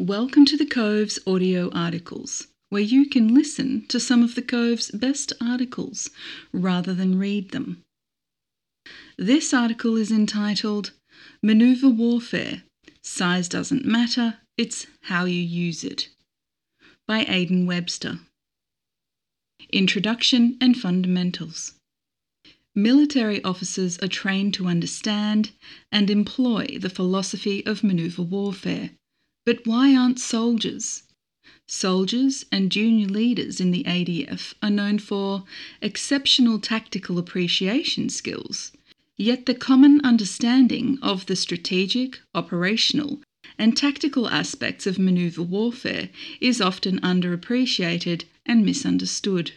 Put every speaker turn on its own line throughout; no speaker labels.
Welcome to the Cove's audio articles, where you can listen to some of the Cove's best articles rather than read them. This article is entitled Maneuver Warfare Size Doesn't Matter, It's How You Use It by Aidan Webster. Introduction and Fundamentals Military officers are trained to understand and employ the philosophy of maneuver warfare but why aren't soldiers? Soldiers and junior leaders in the ADF are known for exceptional tactical appreciation skills, yet the common understanding of the strategic, operational, and tactical aspects of manoeuvre warfare is often underappreciated and misunderstood.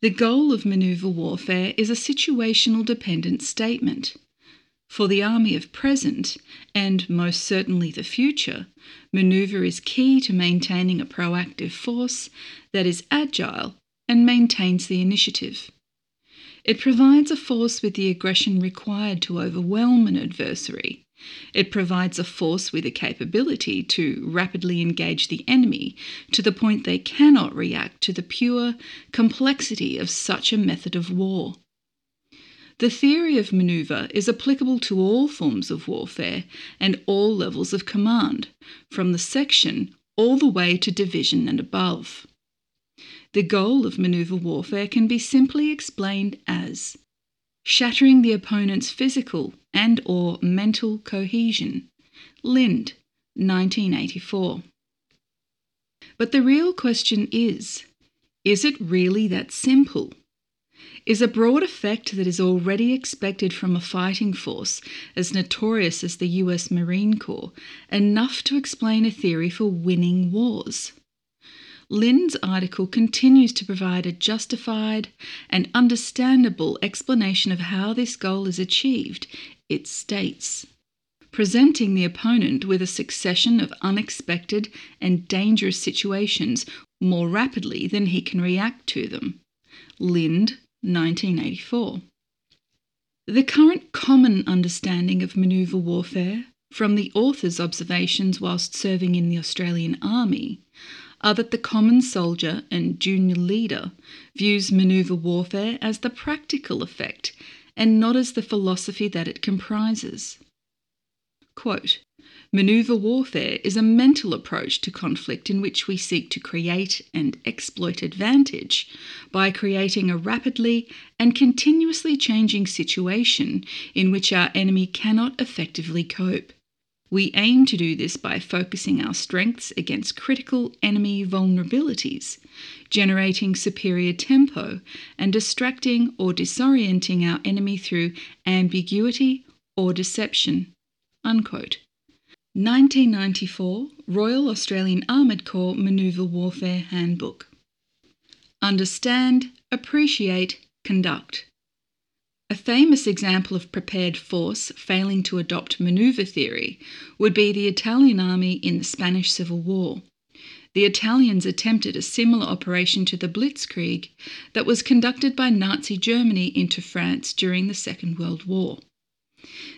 The goal of manoeuvre warfare is a situational dependent statement. For the army of present, and most certainly the future, manoeuvre is key to maintaining a proactive force that is agile and maintains the initiative. It provides a force with the aggression required to overwhelm an adversary. It provides a force with the capability to rapidly engage the enemy to the point they cannot react to the pure complexity of such a method of war. The theory of manoeuvre is applicable to all forms of warfare and all levels of command, from the section all the way to division and above. The goal of manoeuvre warfare can be simply explained as shattering the opponent's physical and or mental cohesion. Lind, 1984. But the real question is, is it really that simple? Is a broad effect that is already expected from a fighting force as notorious as the US Marine Corps enough to explain a theory for winning wars. Lind's article continues to provide a justified and understandable explanation of how this goal is achieved. It states presenting the opponent with a succession of unexpected and dangerous situations more rapidly than he can react to them. Lind, 1984. The current common understanding of manoeuvre warfare, from the author's observations whilst serving in the Australian Army, are that the common soldier and junior leader views manoeuvre warfare as the practical effect and not as the philosophy that it comprises. Quote, Maneuver warfare is a mental approach to conflict in which we seek to create and exploit advantage by creating a rapidly and continuously changing situation in which our enemy cannot effectively cope. We aim to do this by focusing our strengths against critical enemy vulnerabilities, generating superior tempo, and distracting or disorienting our enemy through ambiguity or deception. Unquote. 1994 Royal Australian Armoured Corps Manoeuvre Warfare Handbook. Understand, appreciate, conduct. A famous example of prepared force failing to adopt manoeuvre theory would be the Italian army in the Spanish Civil War. The Italians attempted a similar operation to the Blitzkrieg that was conducted by Nazi Germany into France during the Second World War.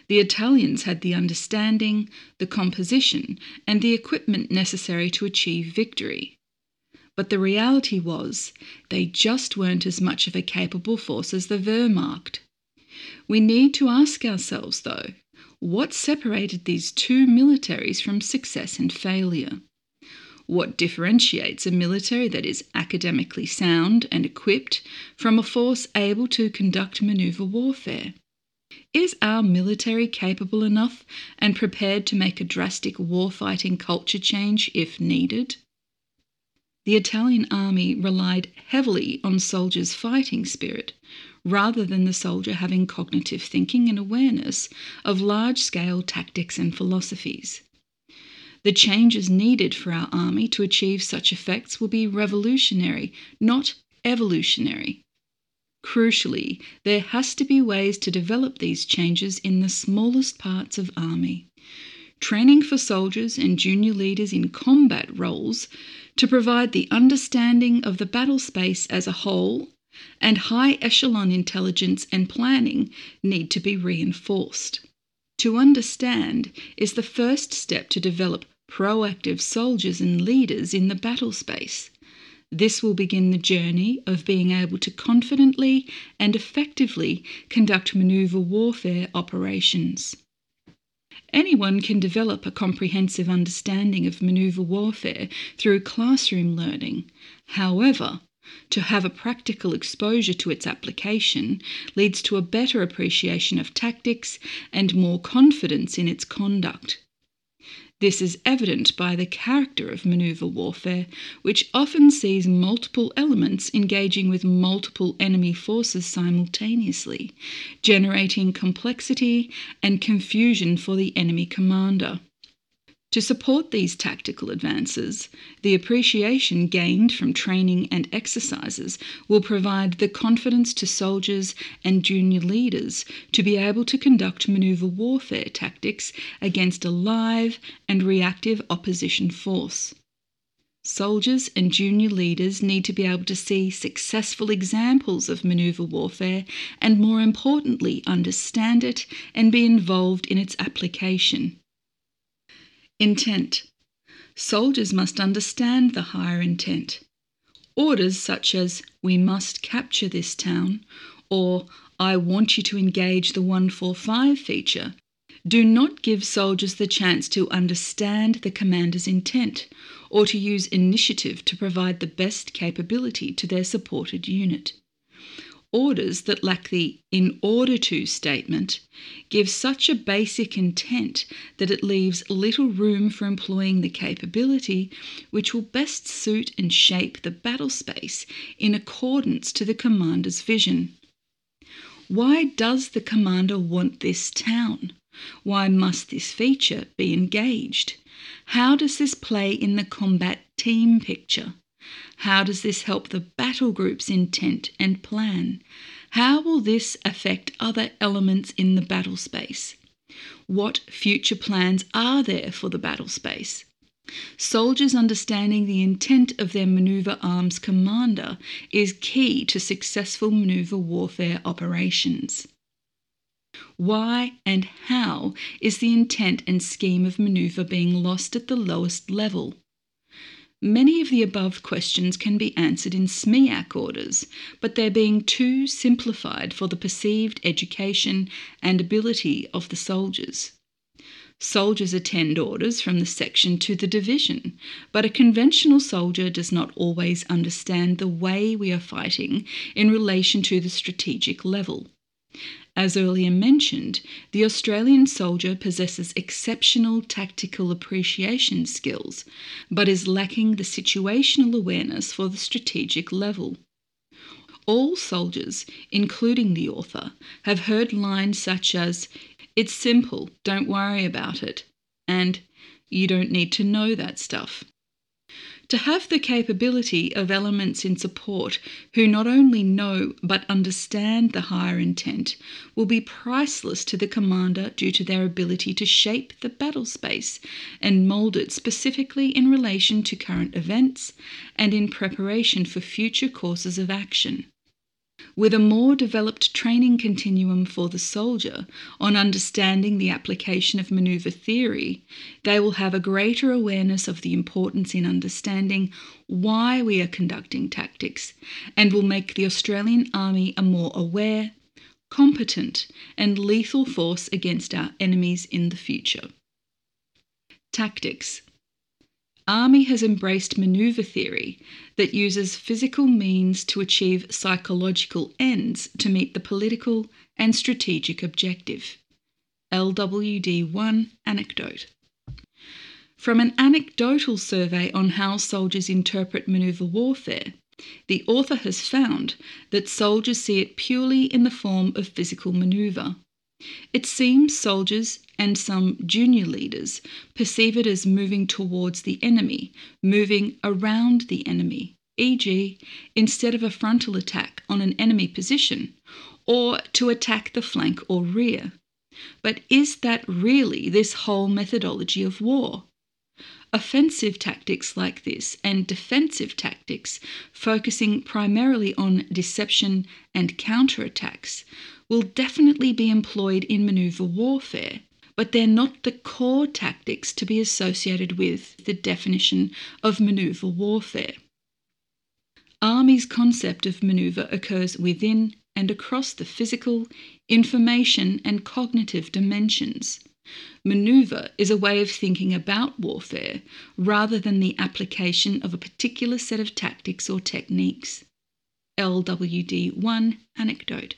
The Italians had the understanding, the composition, and the equipment necessary to achieve victory. But the reality was, they just weren't as much of a capable force as the Wehrmacht. We need to ask ourselves, though, what separated these two militaries from success and failure? What differentiates a military that is academically sound and equipped from a force able to conduct manoeuvre warfare? Is our military capable enough and prepared to make a drastic warfighting culture change if needed? The Italian army relied heavily on soldiers' fighting spirit rather than the soldier having cognitive thinking and awareness of large scale tactics and philosophies. The changes needed for our army to achieve such effects will be revolutionary, not evolutionary. Crucially, there has to be ways to develop these changes in the smallest parts of army. Training for soldiers and junior leaders in combat roles to provide the understanding of the battle space as a whole and high echelon intelligence and planning need to be reinforced. To understand is the first step to develop proactive soldiers and leaders in the battle space. This will begin the journey of being able to confidently and effectively conduct maneuver warfare operations. Anyone can develop a comprehensive understanding of maneuver warfare through classroom learning. However, to have a practical exposure to its application leads to a better appreciation of tactics and more confidence in its conduct. This is evident by the character of maneuver warfare, which often sees multiple elements engaging with multiple enemy forces simultaneously, generating complexity and confusion for the enemy commander. To support these tactical advances, the appreciation gained from training and exercises will provide the confidence to soldiers and junior leaders to be able to conduct maneuver warfare tactics against a live and reactive opposition force. Soldiers and junior leaders need to be able to see successful examples of maneuver warfare and, more importantly, understand it and be involved in its application. Intent. Soldiers must understand the higher intent. Orders such as, we must capture this town, or I want you to engage the 145 feature, do not give soldiers the chance to understand the commander's intent or to use initiative to provide the best capability to their supported unit orders that lack the in order to statement give such a basic intent that it leaves little room for employing the capability which will best suit and shape the battle space in accordance to the commander's vision. Why does the commander want this town? Why must this feature be engaged? How does this play in the combat team picture? How does this help the battle group's intent and plan? How will this affect other elements in the battle space? What future plans are there for the battle space? Soldiers understanding the intent of their maneuver arms commander is key to successful maneuver warfare operations. Why and how is the intent and scheme of maneuver being lost at the lowest level? Many of the above questions can be answered in SMEAC orders, but they're being too simplified for the perceived education and ability of the soldiers. Soldiers attend orders from the section to the division, but a conventional soldier does not always understand the way we are fighting in relation to the strategic level. As earlier mentioned, the Australian soldier possesses exceptional tactical appreciation skills, but is lacking the situational awareness for the strategic level. All soldiers, including the author, have heard lines such as, It's simple, don't worry about it, and You don't need to know that stuff. To have the capability of elements in support who not only know but understand the higher intent will be priceless to the commander due to their ability to shape the battle space and mould it specifically in relation to current events and in preparation for future courses of action. With a more developed training continuum for the soldier on understanding the application of manoeuvre theory, they will have a greater awareness of the importance in understanding why we are conducting tactics and will make the Australian Army a more aware, competent, and lethal force against our enemies in the future. Tactics Army has embraced maneuver theory that uses physical means to achieve psychological ends to meet the political and strategic objective. LWD 1 Anecdote From an anecdotal survey on how soldiers interpret maneuver warfare, the author has found that soldiers see it purely in the form of physical maneuver. It seems soldiers and some junior leaders perceive it as moving towards the enemy, moving around the enemy, e.g., instead of a frontal attack on an enemy position, or to attack the flank or rear. But is that really this whole methodology of war? Offensive tactics like this and defensive tactics, focusing primarily on deception and counterattacks, will definitely be employed in maneuver warfare, but they're not the core tactics to be associated with the definition of manoeuvre warfare. Army's concept of manoeuvre occurs within and across the physical, information, and cognitive dimensions. Manoeuvre is a way of thinking about warfare rather than the application of a particular set of tactics or techniques. LWD 1 Anecdote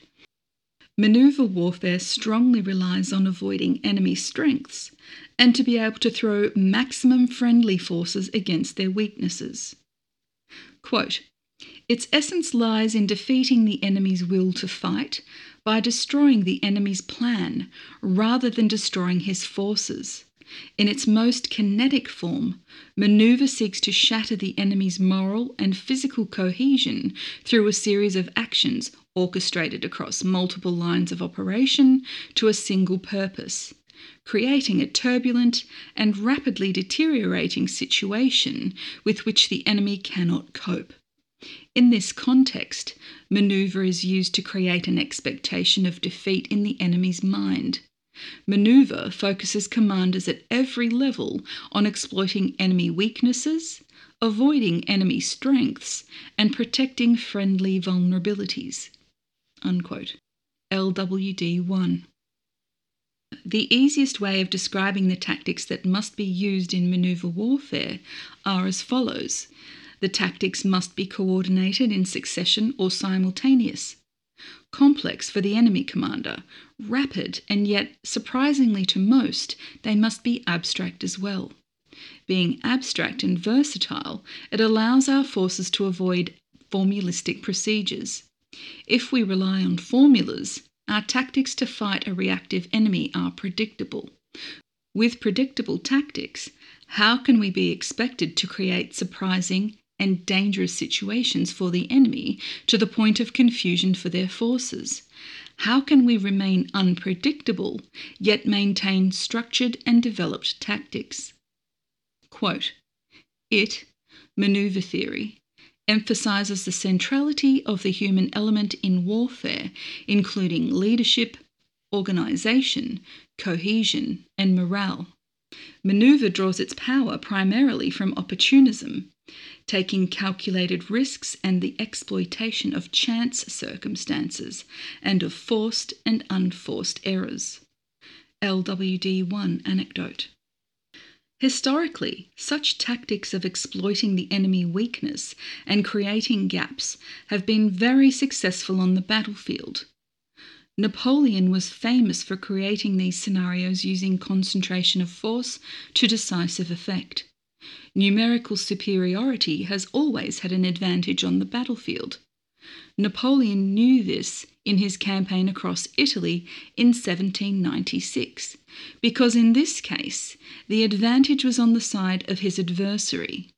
Manoeuvre warfare strongly relies on avoiding enemy strengths and to be able to throw maximum friendly forces against their weaknesses. Quote, its essence lies in defeating the enemy's will to fight by destroying the enemy's plan rather than destroying his forces. In its most kinetic form, maneuver seeks to shatter the enemy's moral and physical cohesion through a series of actions orchestrated across multiple lines of operation to a single purpose, creating a turbulent and rapidly deteriorating situation with which the enemy cannot cope. In this context, manoeuvre is used to create an expectation of defeat in the enemy's mind. Manoeuvre focuses commanders at every level on exploiting enemy weaknesses, avoiding enemy strengths, and protecting friendly vulnerabilities. Unquote. LWD 1. The easiest way of describing the tactics that must be used in manoeuvre warfare are as follows the tactics must be coordinated in succession or simultaneous. Complex for the enemy commander, rapid, and yet, surprisingly to most, they must be abstract as well. Being abstract and versatile, it allows our forces to avoid formulistic procedures. If we rely on formulas, our tactics to fight a reactive enemy are predictable. With predictable tactics, how can we be expected to create surprising and dangerous situations for the enemy to the point of confusion for their forces? How can we remain unpredictable yet maintain structured and developed tactics? Quote, it, maneuver theory, emphasizes the centrality of the human element in warfare, including leadership, organization, cohesion, and morale. Maneuver draws its power primarily from opportunism, taking calculated risks and the exploitation of chance circumstances and of forced and unforced errors. LWD 1 Anecdote Historically, such tactics of exploiting the enemy weakness and creating gaps have been very successful on the battlefield. Napoleon was famous for creating these scenarios using concentration of force to decisive effect. Numerical superiority has always had an advantage on the battlefield. Napoleon knew this in his campaign across Italy in 1796, because in this case the advantage was on the side of his adversary.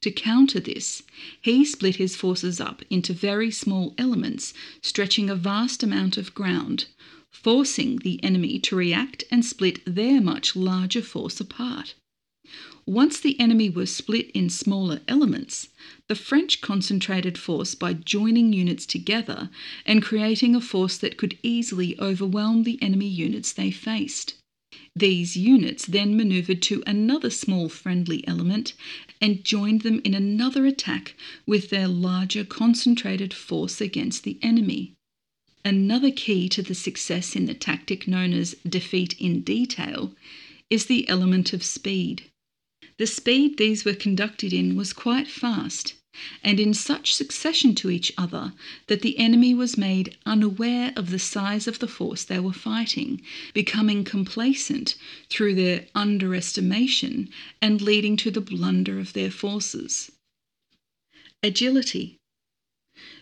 To counter this, he split his forces up into very small elements stretching a vast amount of ground, forcing the enemy to react and split their much larger force apart. Once the enemy was split in smaller elements, the French concentrated force by joining units together and creating a force that could easily overwhelm the enemy units they faced. These units then manoeuvred to another small friendly element and joined them in another attack with their larger concentrated force against the enemy. Another key to the success in the tactic known as defeat in detail is the element of speed. The speed these were conducted in was quite fast, and in such succession to each other that the enemy was made unaware of the size of the force they were fighting, becoming complacent through their underestimation and leading to the blunder of their forces. Agility.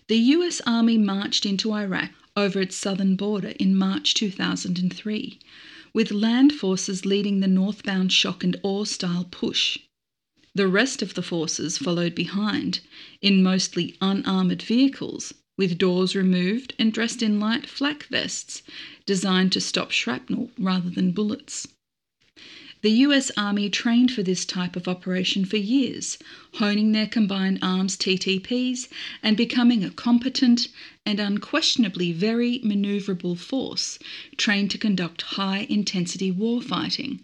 The US Army marched into Iraq over its southern border in March 2003 with land forces leading the northbound shock and awe style push. The rest of the forces followed behind, in mostly unarmoured vehicles, with doors removed and dressed in light flak vests designed to stop shrapnel rather than bullets. The US Army trained for this type of operation for years, honing their combined arms TTPs and becoming a competent and unquestionably very manoeuvrable force trained to conduct high intensity warfighting.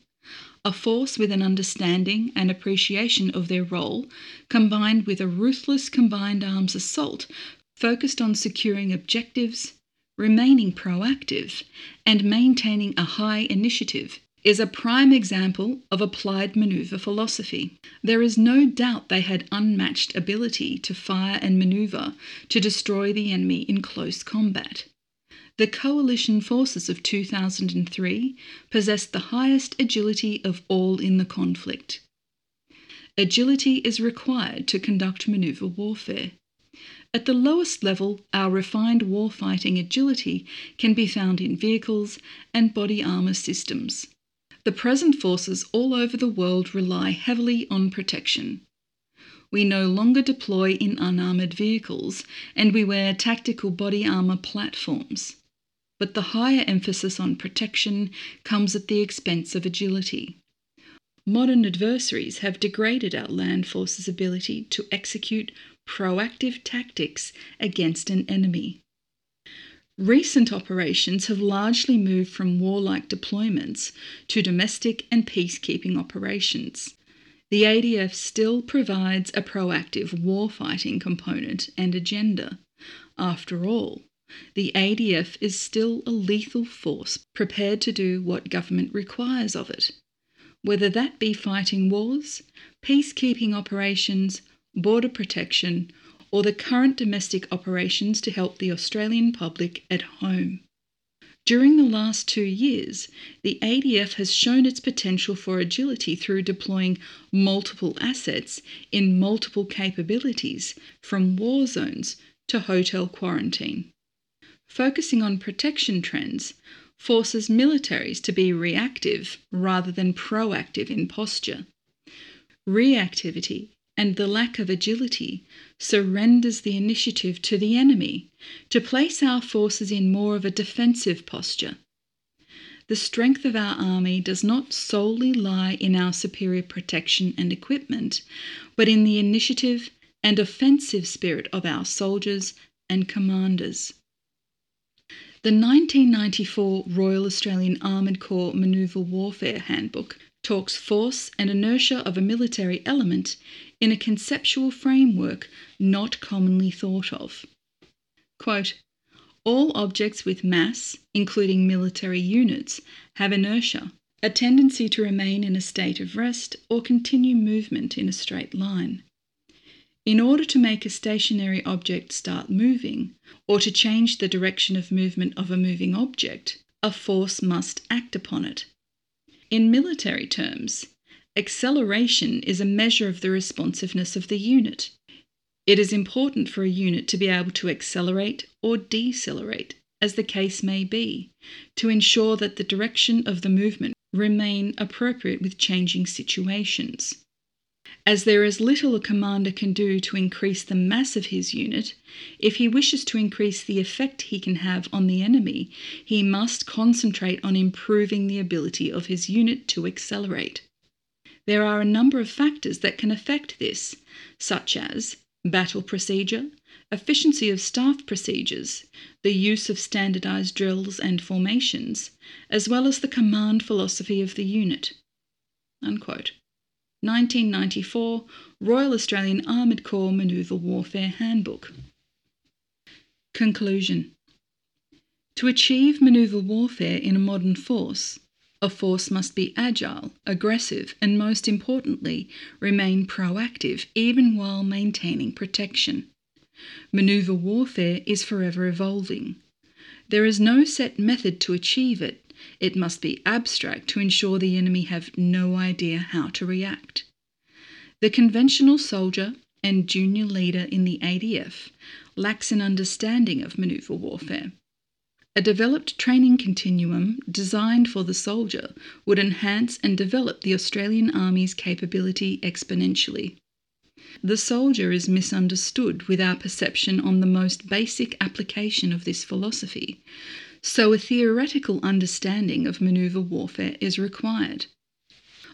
A force with an understanding and appreciation of their role, combined with a ruthless combined arms assault focused on securing objectives, remaining proactive, and maintaining a high initiative is a prime example of applied maneuver philosophy. There is no doubt they had unmatched ability to fire and maneuver to destroy the enemy in close combat. The coalition forces of 2003 possessed the highest agility of all in the conflict. Agility is required to conduct maneuver warfare. At the lowest level, our refined warfighting agility can be found in vehicles and body armour systems. The present forces all over the world rely heavily on protection. We no longer deploy in unarmoured vehicles and we wear tactical body armour platforms. But the higher emphasis on protection comes at the expense of agility. Modern adversaries have degraded our land forces' ability to execute proactive tactics against an enemy. Recent operations have largely moved from warlike deployments to domestic and peacekeeping operations. The ADF still provides a proactive warfighting component and agenda. After all, the ADF is still a lethal force prepared to do what government requires of it, whether that be fighting wars, peacekeeping operations, border protection, or the current domestic operations to help the Australian public at home. During the last two years, the ADF has shown its potential for agility through deploying multiple assets in multiple capabilities, from war zones to hotel quarantine. Focusing on protection trends forces militaries to be reactive rather than proactive in posture. Reactivity and the lack of agility surrenders the initiative to the enemy to place our forces in more of a defensive posture. The strength of our army does not solely lie in our superior protection and equipment, but in the initiative and offensive spirit of our soldiers and commanders. The 1994 Royal Australian Armoured Corps Manoeuvre Warfare Handbook talks force and inertia of a military element in a conceptual framework not commonly thought of. Quote, all objects with mass, including military units, have inertia, a tendency to remain in a state of rest or continue movement in a straight line. In order to make a stationary object start moving, or to change the direction of movement of a moving object, a force must act upon it. In military terms, acceleration is a measure of the responsiveness of the unit. It is important for a unit to be able to accelerate or decelerate, as the case may be, to ensure that the direction of the movement remain appropriate with changing situations. As there is little a commander can do to increase the mass of his unit, if he wishes to increase the effect he can have on the enemy, he must concentrate on improving the ability of his unit to accelerate. There are a number of factors that can affect this, such as battle procedure, efficiency of staff procedures, the use of standardized drills and formations, as well as the command philosophy of the unit. Unquote. 1994 Royal Australian Armoured Corps Manoeuvre Warfare Handbook. Conclusion To achieve manoeuvre warfare in a modern force, a force must be agile, aggressive, and most importantly, remain proactive even while maintaining protection. Manoeuvre warfare is forever evolving. There is no set method to achieve it, it must be abstract to ensure the enemy have no idea how to react. The conventional soldier and junior leader in the ADF lacks an understanding of manoeuvre warfare. A developed training continuum designed for the soldier would enhance and develop the Australian Army's capability exponentially. The soldier is misunderstood with our perception on the most basic application of this philosophy, so a theoretical understanding of manoeuvre warfare is required.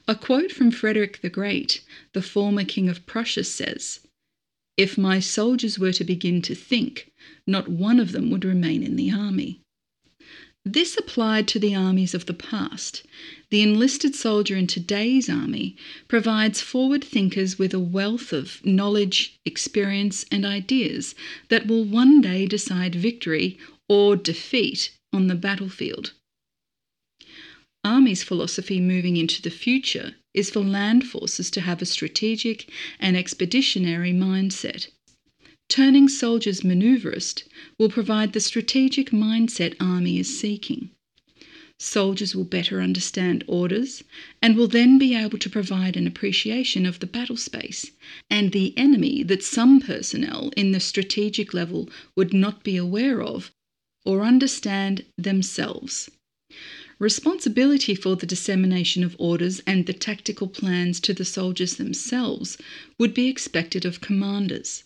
A quote from Frederick the Great, the former King of Prussia, says, If my soldiers were to begin to think, not one of them would remain in the army. This applied to the armies of the past. The enlisted soldier in today's army provides forward thinkers with a wealth of knowledge, experience, and ideas that will one day decide victory or defeat on the battlefield. Army's philosophy moving into the future is for land forces to have a strategic and expeditionary mindset. Turning soldiers maneuverist will provide the strategic mindset Army is seeking. Soldiers will better understand orders and will then be able to provide an appreciation of the battle space and the enemy that some personnel in the strategic level would not be aware of or understand themselves. Responsibility for the dissemination of orders and the tactical plans to the soldiers themselves would be expected of commanders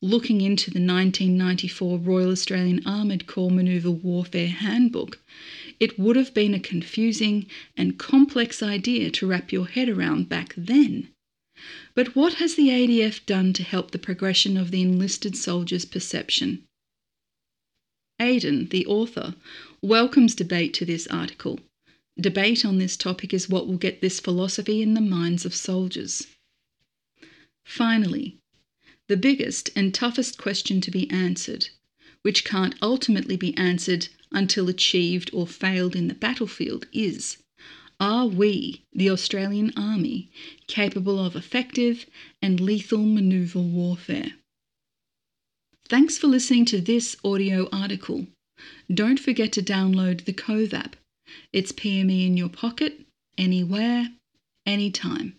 looking into the 1994 Royal Australian Armoured Corps Manoeuvre Warfare Handbook, it would have been a confusing and complex idea to wrap your head around back then. But what has the ADF done to help the progression of the enlisted soldier's perception? Aidan, the author, welcomes debate to this article. Debate on this topic is what will get this philosophy in the minds of soldiers. Finally, the biggest and toughest question to be answered, which can't ultimately be answered until achieved or failed in the battlefield, is Are we, the Australian Army, capable of effective and lethal manoeuvre warfare? Thanks for listening to this audio article. Don't forget to download the Cove app. It's PME in your pocket, anywhere, anytime.